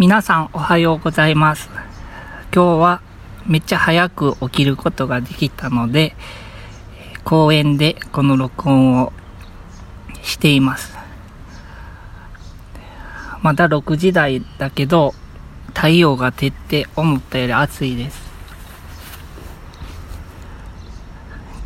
皆さんおはようございます。今日はめっちゃ早く起きることができたので、公園でこの録音をしています。まだ6時台だけど、太陽が照って思ったより暑いです。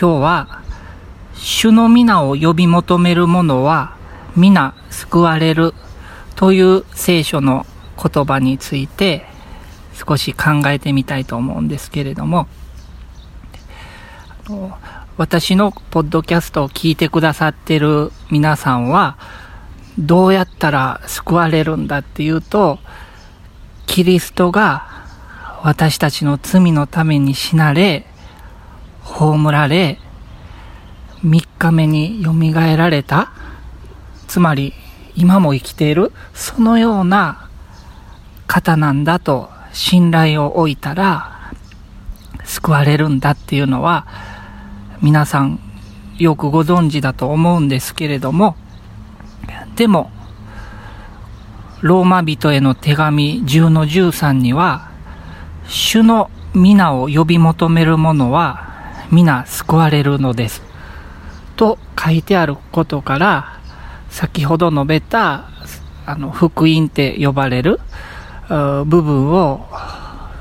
今日は、主の皆を呼び求める者は皆救われるという聖書の言葉について少し考えてみたいと思うんですけれども、私のポッドキャストを聞いてくださってる皆さんは、どうやったら救われるんだっていうと、キリストが私たちの罪のために死なれ、葬られ、3日目によみがえられた、つまり今も生きている、そのような方なんだと信頼を置いたら救われるんだっていうのは皆さんよくご存知だと思うんですけれどもでもローマ人への手紙10の13には主の皆を呼び求める者は皆救われるのです。と書いてあることから先ほど述べたあの福音って呼ばれる部分を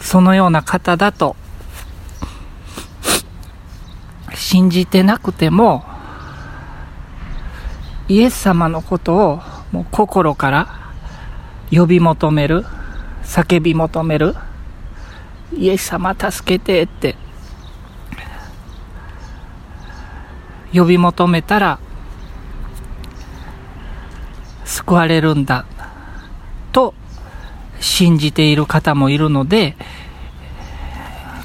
そのような方だと信じてなくてもイエス様のことをもう心から呼び求める叫び求めるイエス様助けてって呼び求めたら救われるんだと信じている方もいるので、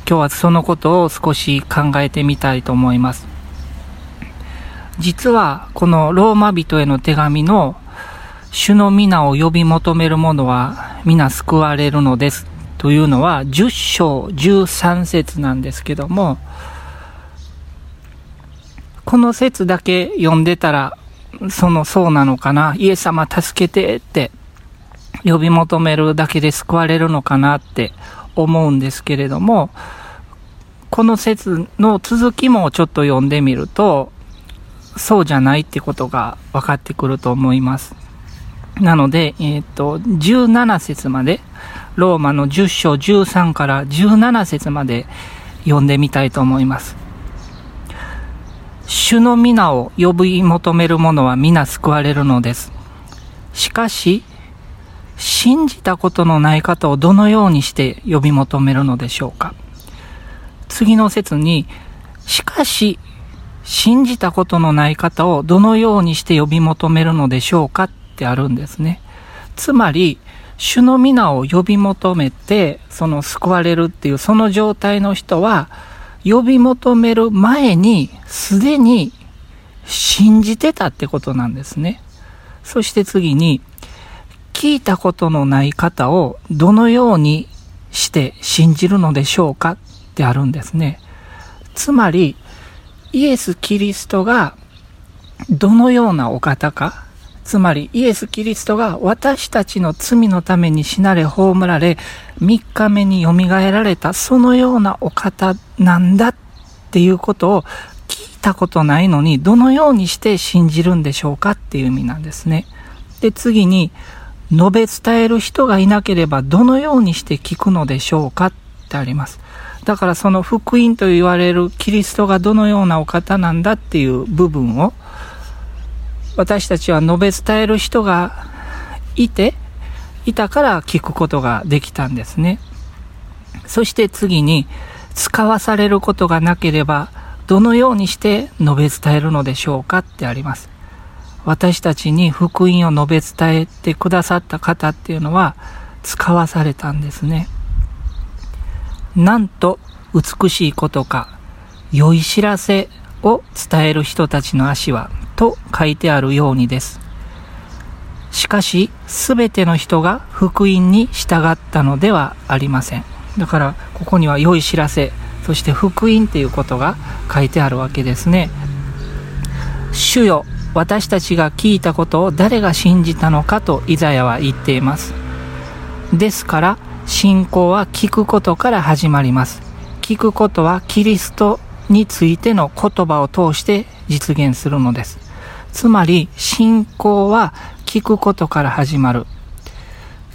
今日はそのことを少し考えてみたいと思います。実は、このローマ人への手紙の主の皆を呼び求める者は皆救われるのです。というのは10章13節なんですけども、この説だけ読んでたら、そのそうなのかな、イエス様助けてって呼び求めるだけで救われるのかなって思うんですけれども、この説の続きもちょっと読んでみると、そうじゃないってことが分かってくると思います。なので、えっ、と、17節まで、ローマの10章13から17節まで読んでみたいと思います。主の皆を呼び求める者は皆救われるのです。しかし、信じたことのない方をどのようにして呼び求めるのでしょうか？次の説に、しかし、信じたことのない方をどのようにして呼び求めるのでしょうか？ってあるんですね。つまり、主の皆を呼び求めて、その救われるっていうその状態の人は、呼び求める前に、すでに信じてたってことなんですね。そして次に、聞いたことのない方をどのようにして信じるのでしょうかってあるんですね。つまり、イエス・キリストがどのようなお方か、つまりイエス・キリストが私たちの罪のために死なれ葬られ、3日目によみがえられたそのようなお方なんだっていうことを聞いたことないのに、どのようにして信じるんでしょうかっていう意味なんですね。で、次に、述べ伝える人がいなければどのようにして聞くのでしょうかってあります。だからその福音と言われるキリストがどのようなお方なんだっていう部分を私たちは述べ伝える人がいて、いたから聞くことができたんですね。そして次に、使わされることがなければ、どのようにして述べ伝えるのでしょうかってあります。私たちに福音を述べ伝えてくださった方っていうのは使わされたんですね。なんと美しいことか、良い知らせを伝える人たちの足は、と書いてあるようにです。しかし、すべての人が福音に従ったのではありません。だから、ここには良い知らせ、そして福音っていうことが書いてあるわけですね。主よ、私たちが聞いたことを誰が信じたのかとイザヤは言っています。ですから信仰は聞くことから始まります。聞くことはキリストについての言葉を通して実現するのです。つまり信仰は聞くことから始まる。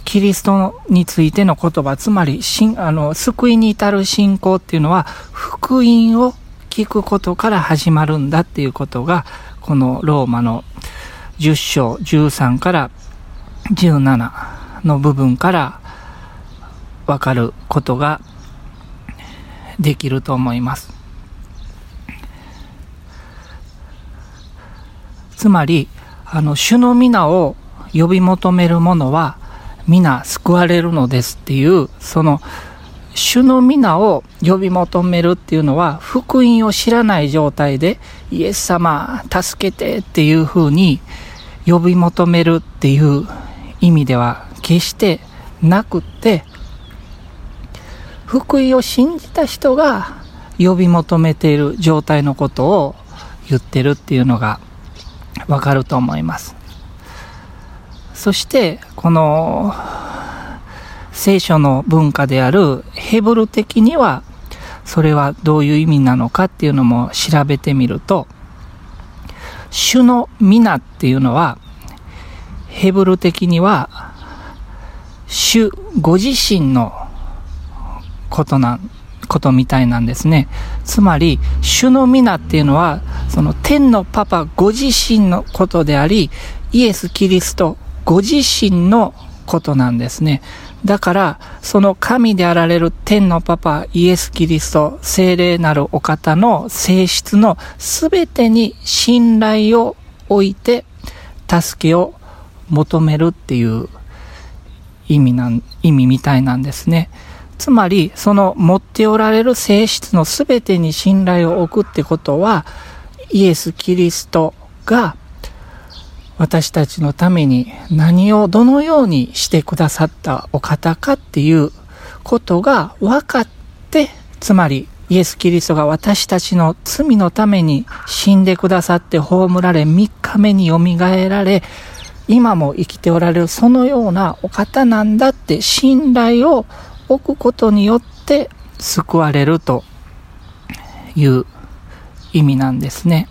キリストについての言葉、つまり、あの、救いに至る信仰っていうのは、福音を聞くことから始まるんだっていうことが、このローマの10章13から17の部分からわかることができると思います。つまり、あの、主の皆を呼び求める者は、皆救われるのですっていう、その、主の皆を呼び求めるっていうのは、福音を知らない状態で、イエス様、助けてっていう風に呼び求めるっていう意味では決してなくって、福音を信じた人が呼び求めている状態のことを言ってるっていうのがわかると思います。そして、この聖書の文化であるヘブル的には、それはどういう意味なのかっていうのも調べてみると、主の皆っていうのは、ヘブル的には、主ご自身のことな、ことみたいなんですね。つまり、主の皆っていうのは、その天のパパご自身のことであり、イエス・キリストご自身のことなんですね。だから、その神であられる天のパパ、イエス・キリスト、精霊なるお方の性質のすべてに信頼を置いて、助けを求めるっていう意味なん、意味みたいなんですね。つまり、その持っておられる性質のすべてに信頼を置くってことは、イエス・キリストが私たちのために何をどのようにしてくださったお方かっていうことが分かって、つまりイエス・キリストが私たちの罪のために死んでくださって葬られ、3日目によみがえられ、今も生きておられるそのようなお方なんだって信頼を置くことによって救われるという意味なんですね。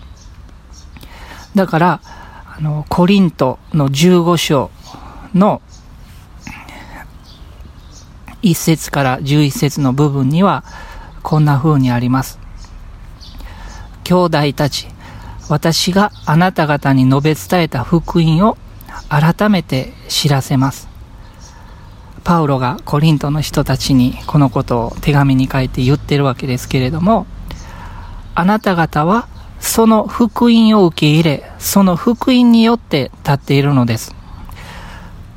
だから、の、コリントの15章の1節から11節の部分には、こんな風にあります。兄弟たち、私があなた方に述べ伝えた福音を改めて知らせます。パウロがコリントの人たちにこのことを手紙に書いて言ってるわけですけれども、あなた方はその福音を受け入れ、その福音によって立っているのです。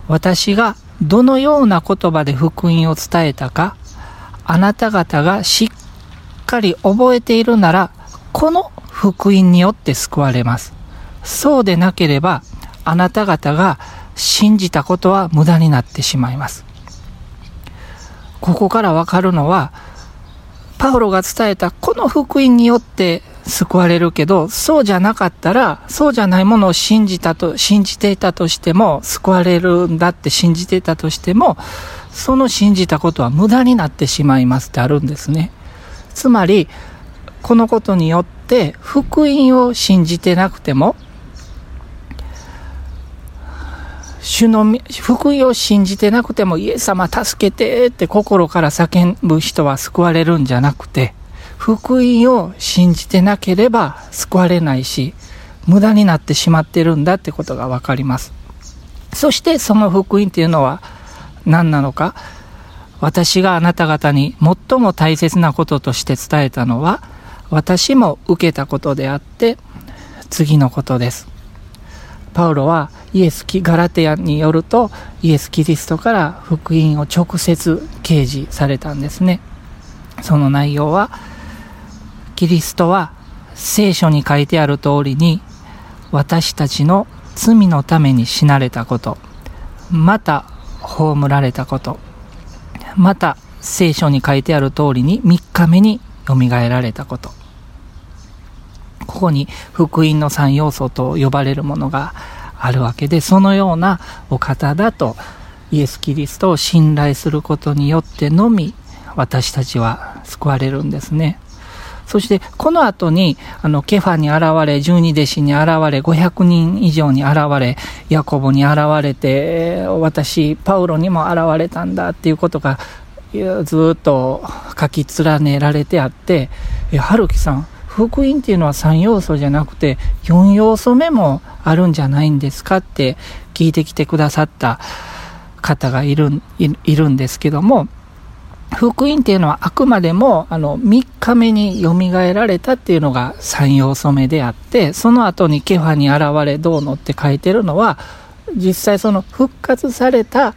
私がどのような言葉で福音を伝えたか、あなた方がしっかり覚えているなら、この福音によって救われます。そうでなければ、あなた方が信じたことは無駄になってしまいます。ここからわかるのは、パウロが伝えたこの福音によって救われるけど、そうじゃなかったら、そうじゃないものを信じたと、信じていたとしても、救われるんだって信じていたとしても、その信じたことは無駄になってしまいますってあるんですね。つまり、このことによって、福音を信じてなくても、主の福音を信じてなくても、イエス様助けてって心から叫ぶ人は救われるんじゃなくて、福音を信じてなければ救われないし、無駄になってしまってるんだってことがわかります。そしてその福音っていうのは何なのか、私があなた方に最も大切なこととして伝えたのは、私も受けたことであって、次のことです。パウロはイエス・ガラテアによると、イエス・キリストから福音を直接掲示されたんですね。その内容は、キリストは聖書に書いてある通りに私たちの罪のために死なれたこと、また葬られたこと、また聖書に書いてある通りに3日目によみがえられたこと。ここに福音の3要素と呼ばれるものがあるわけで、そのようなお方だとイエス・キリストを信頼することによってのみ私たちは救われるんですね。そしてこの後にあのケファに現れ、十二弟子に現れ、500人以上に現れ、ヤコブに現れて、私、パウロにも現れたんだっていうことがずっと書き連ねられてあって、春樹さん、福音っていうのは3要素じゃなくて4要素目もあるんじゃないんですかって聞いてきてくださった方がいるいるんですけども福音っていうのはあくまでもあの3日目によみがえられたっていうのが3要素目であってその後にケファに現れどうのって書いてるのは実際その復活された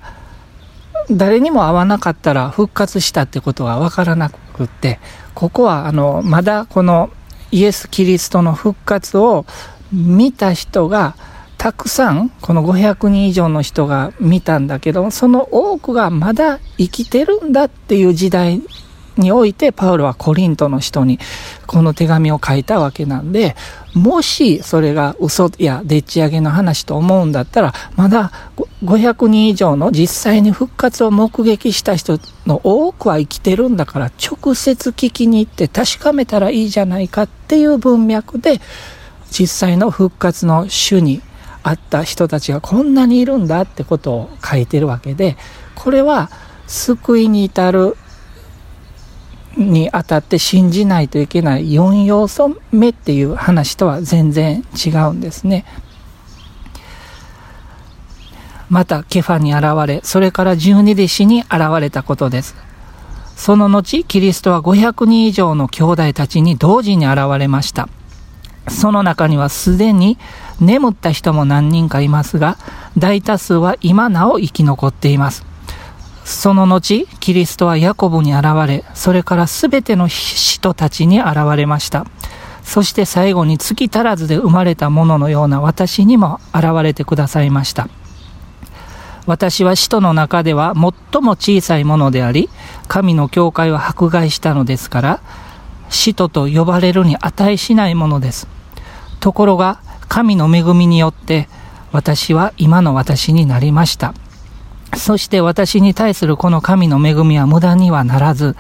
誰にも会わなかったら復活したってことがわからなくってここはあのまだこのイエス・キリストの復活を見た人がたくさん、この500人以上の人が見たんだけど、その多くがまだ生きてるんだっていう時代において、パウロはコリントの人にこの手紙を書いたわけなんで、もしそれが嘘やでっち上げの話と思うんだったら、まだ500人以上の実際に復活を目撃した人の多くは生きてるんだから、直接聞きに行って確かめたらいいじゃないかっていう文脈で、実際の復活の主にあった人たちがこんなにいるんだってことを書いてるわけで、これは救いに至るにあたって信じないといけない4要素目っていう話とは全然違うんですね。またケファに現れ、それから十二弟子に現れたことです。その後、キリストは500人以上の兄弟たちに同時に現れました。その中にはすでに眠った人も何人かいますが、大多数は今なお生き残っています。その後、キリストはヤコブに現れ、それからすべての人たちに現れました。そして最後に月足らずで生まれたもののような私にも現れてくださいました。私は使徒の中では最も小さいものであり、神の教会は迫害したのですから、使徒と呼ばれるに値しないものです。ところが、神の恵みによって、私は今の私になりました。そして私に対するこの神の恵みは無駄にはならず、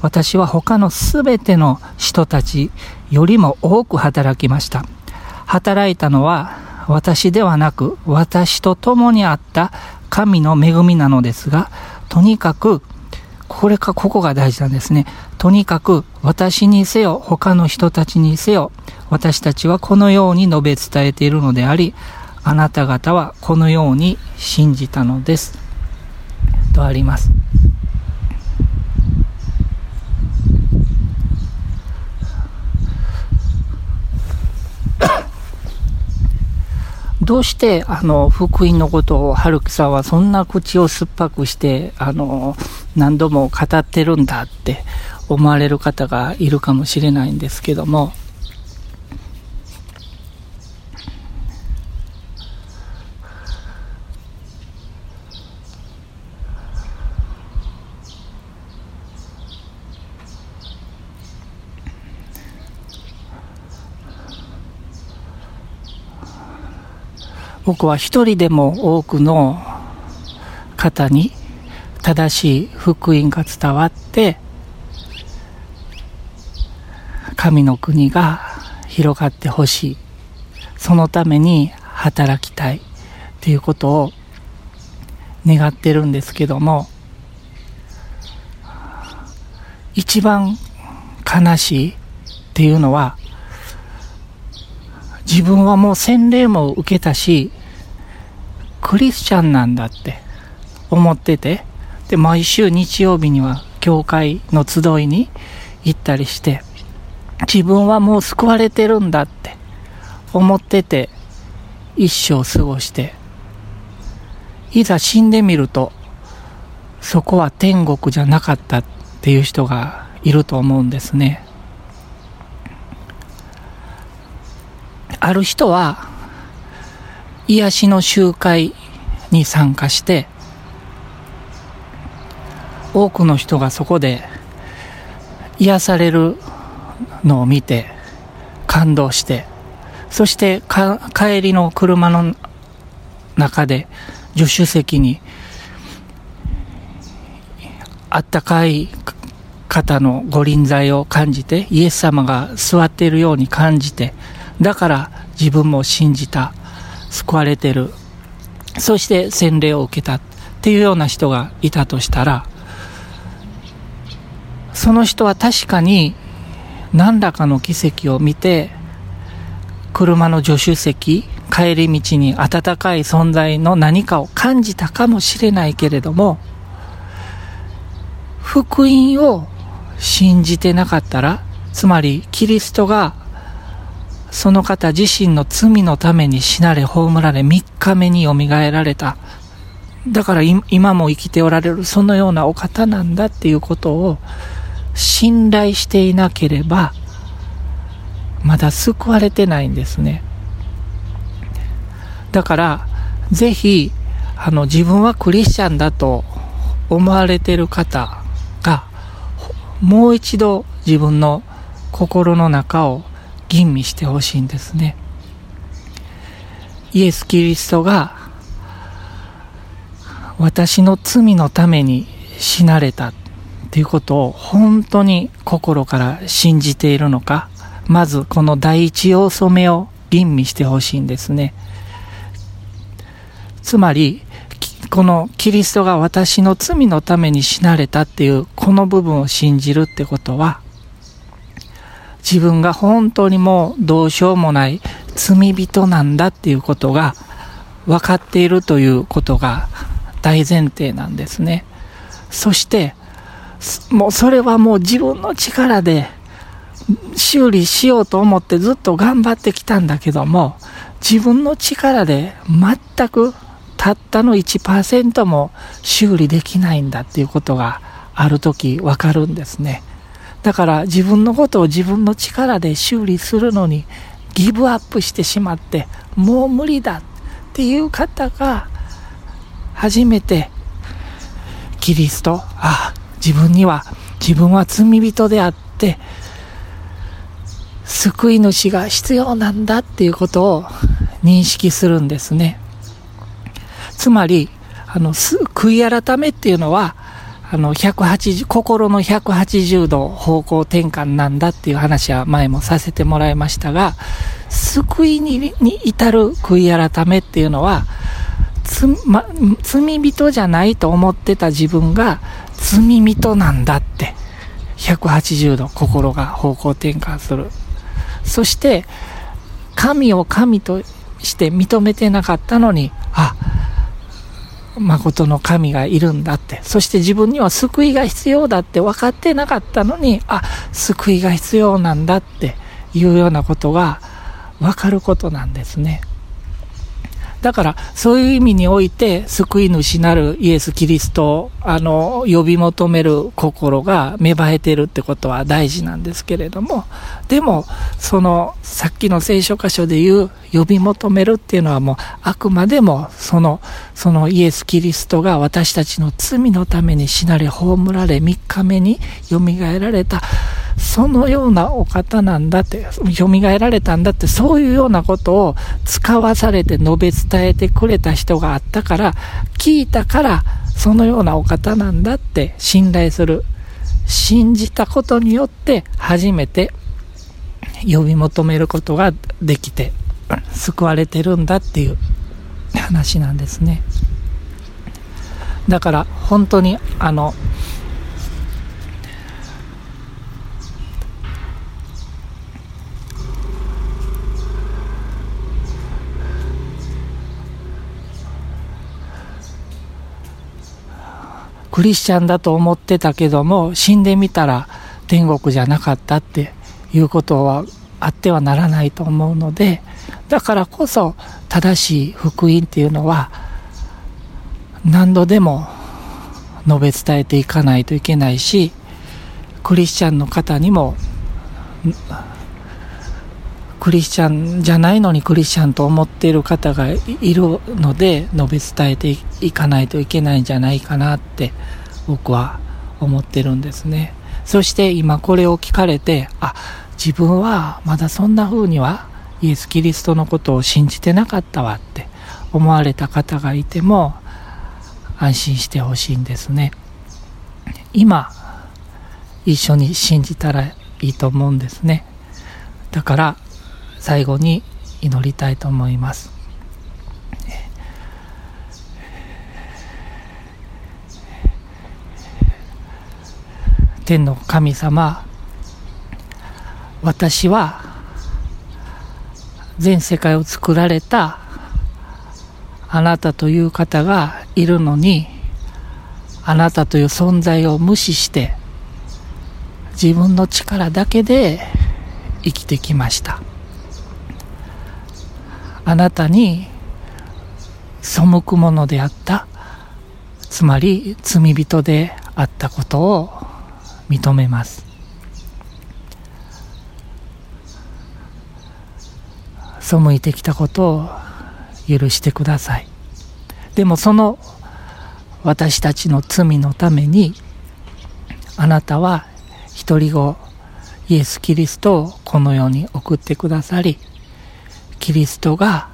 私は他のすべての人たちよりも多く働きました。働いたのは私ではなく私と共にあった神の恵みなのですが、とにかく、これか、ここが大事なんですね。とにかく私にせよ、他の人たちにせよ、私たちはこのように述べ伝えているのであり、あなた方はこのように信じたのです。とあります。どうしてあの福音のことを春樹さんはそんな口を酸っぱくしてあの何度も語ってるんだって思われる方がいるかもしれないんですけども。僕は一人でも多くの方に正しい福音が伝わって神の国が広がってほしい。そのために働きたいっていうことを願ってるんですけども一番悲しいっていうのは自分はもう洗礼も受けたし、クリスチャンなんだって思ってて、で、毎週日曜日には教会の集いに行ったりして、自分はもう救われてるんだって思ってて、一生過ごして、いざ死んでみると、そこは天国じゃなかったっていう人がいると思うんですね。ある人は、癒しの集会に参加して、多くの人がそこで癒されるのを見て感動して、そして帰りの車の中で助手席にあったかい方のご臨在を感じて、イエス様が座っているように感じて、だから自分も信じた、救われてる、そして洗礼を受けたっていうような人がいたとしたら、その人は確かに何らかの奇跡を見て、車の助手席、帰り道に温かい存在の何かを感じたかもしれないけれども、福音を信じてなかったら、つまりキリストがその方自身の罪のために死なれ葬られ3日目によみがえられた。だから今も生きておられるそのようなお方なんだっていうことを信頼していなければまだ救われてないんですね。だからぜひあの自分はクリスチャンだと思われてる方がもう一度自分の心の中を吟味してほしいんですね。イエス・キリストが私の罪のために死なれたっていうことを本当に心から信じているのか、まずこの第一要素目を吟味してほしいんですね。つまり、このキリストが私の罪のために死なれたっていうこの部分を信じるってことは自分が本当にもうどうしようもない罪人なんだっていうことが分かっているということが大前提なんですね。そしてもうそれはもう自分の力で修理しようと思ってずっと頑張ってきたんだけども自分の力で全くたったの1%も修理できないんだっていうことがある時わかるんですね。だから自分のことを自分の力で修理するのにギブアップしてしまってもう無理だっていう方が初めてキリスト、ああ、自分には自分は罪人であって救い主が必要なんだっていうことを認識するんですね。つまり、あの、悔い改めっていうのは、あの、180、心の180度方向転換なんだっていう話は前もさせてもらいましたが、救いに至る悔い改めっていうのは、つ、ま、罪人じゃないと思ってた自分が罪人なんだって、180度心が方向転換する。そして、神を神として認めてなかったのに、あ、誠の神がいるんだって、そして自分には救いが必要だって分かってなかったのに、あ、救いが必要なんだっていうようなことが分かることなんですね。だから、そういう意味において、救い主なるイエス・キリストを、あの、呼び求める心が芽生えてるってことは大事なんですけれども、でも、その、さっきの聖書箇所で言う、呼び求めるっていうのはもう、あくまでも、その、そのイエス・キリストが私たちの罪のために死なれ、葬られ、3日目に蘇られた、そのようなお方なんだって、蘇られたんだって、そういうようなことを使わされて述べ伝えてくれた人があったから、聞いたから、そのようなお方なんだって信頼する。信じたことによって初めて呼び求めることができて救われてるんだっていう話なんですね。だから本当にあのクリスチャンだと思ってたけども死んでみたら天国じゃなかったっていうことはあってはならないと思うのでだからこそ正しい福音っていうのは何度でも述べ伝えていかないといけないしクリスチャンの方にもクリスチャンじゃないのにクリスチャンと思っている方がいるので述べ伝えていかないといけないんじゃないかなって僕は思ってるんですね。そして今これを聞かれて、あ、自分はまだそんな風にはイエス・キリストのことを信じてなかったわって思われた方がいても安心してほしいんですね。今一緒に信じたらいいと思うんですねだから最後に祈りたいと思います。天の神様私は全世界を作られたあなたという方がいるのにあなたという存在を無視して自分の力だけで生きてきました。あなたに背くものであったつまり罪人であったことを認めます。背いてきたことを許してください。でもその私たちの罪のためにあなたは一人子イエス・キリストをこの世に送ってくださりキリストが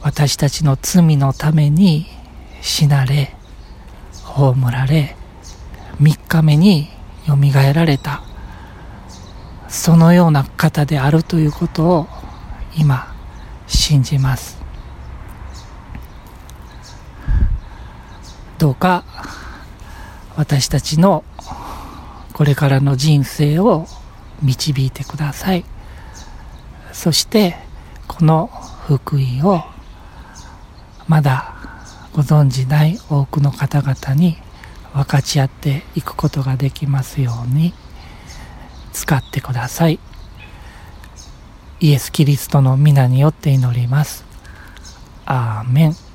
私たちの罪のために死なれ葬られ3日目によみがえられた。そのような方であるということを今信じます。どうか私たちのこれからの人生を導いてください。そしてこの福音をまだご存じない多くの方々に分かち合っていくことができますように使ってくださいイエス・キリストの皆によって祈ります。アーメン。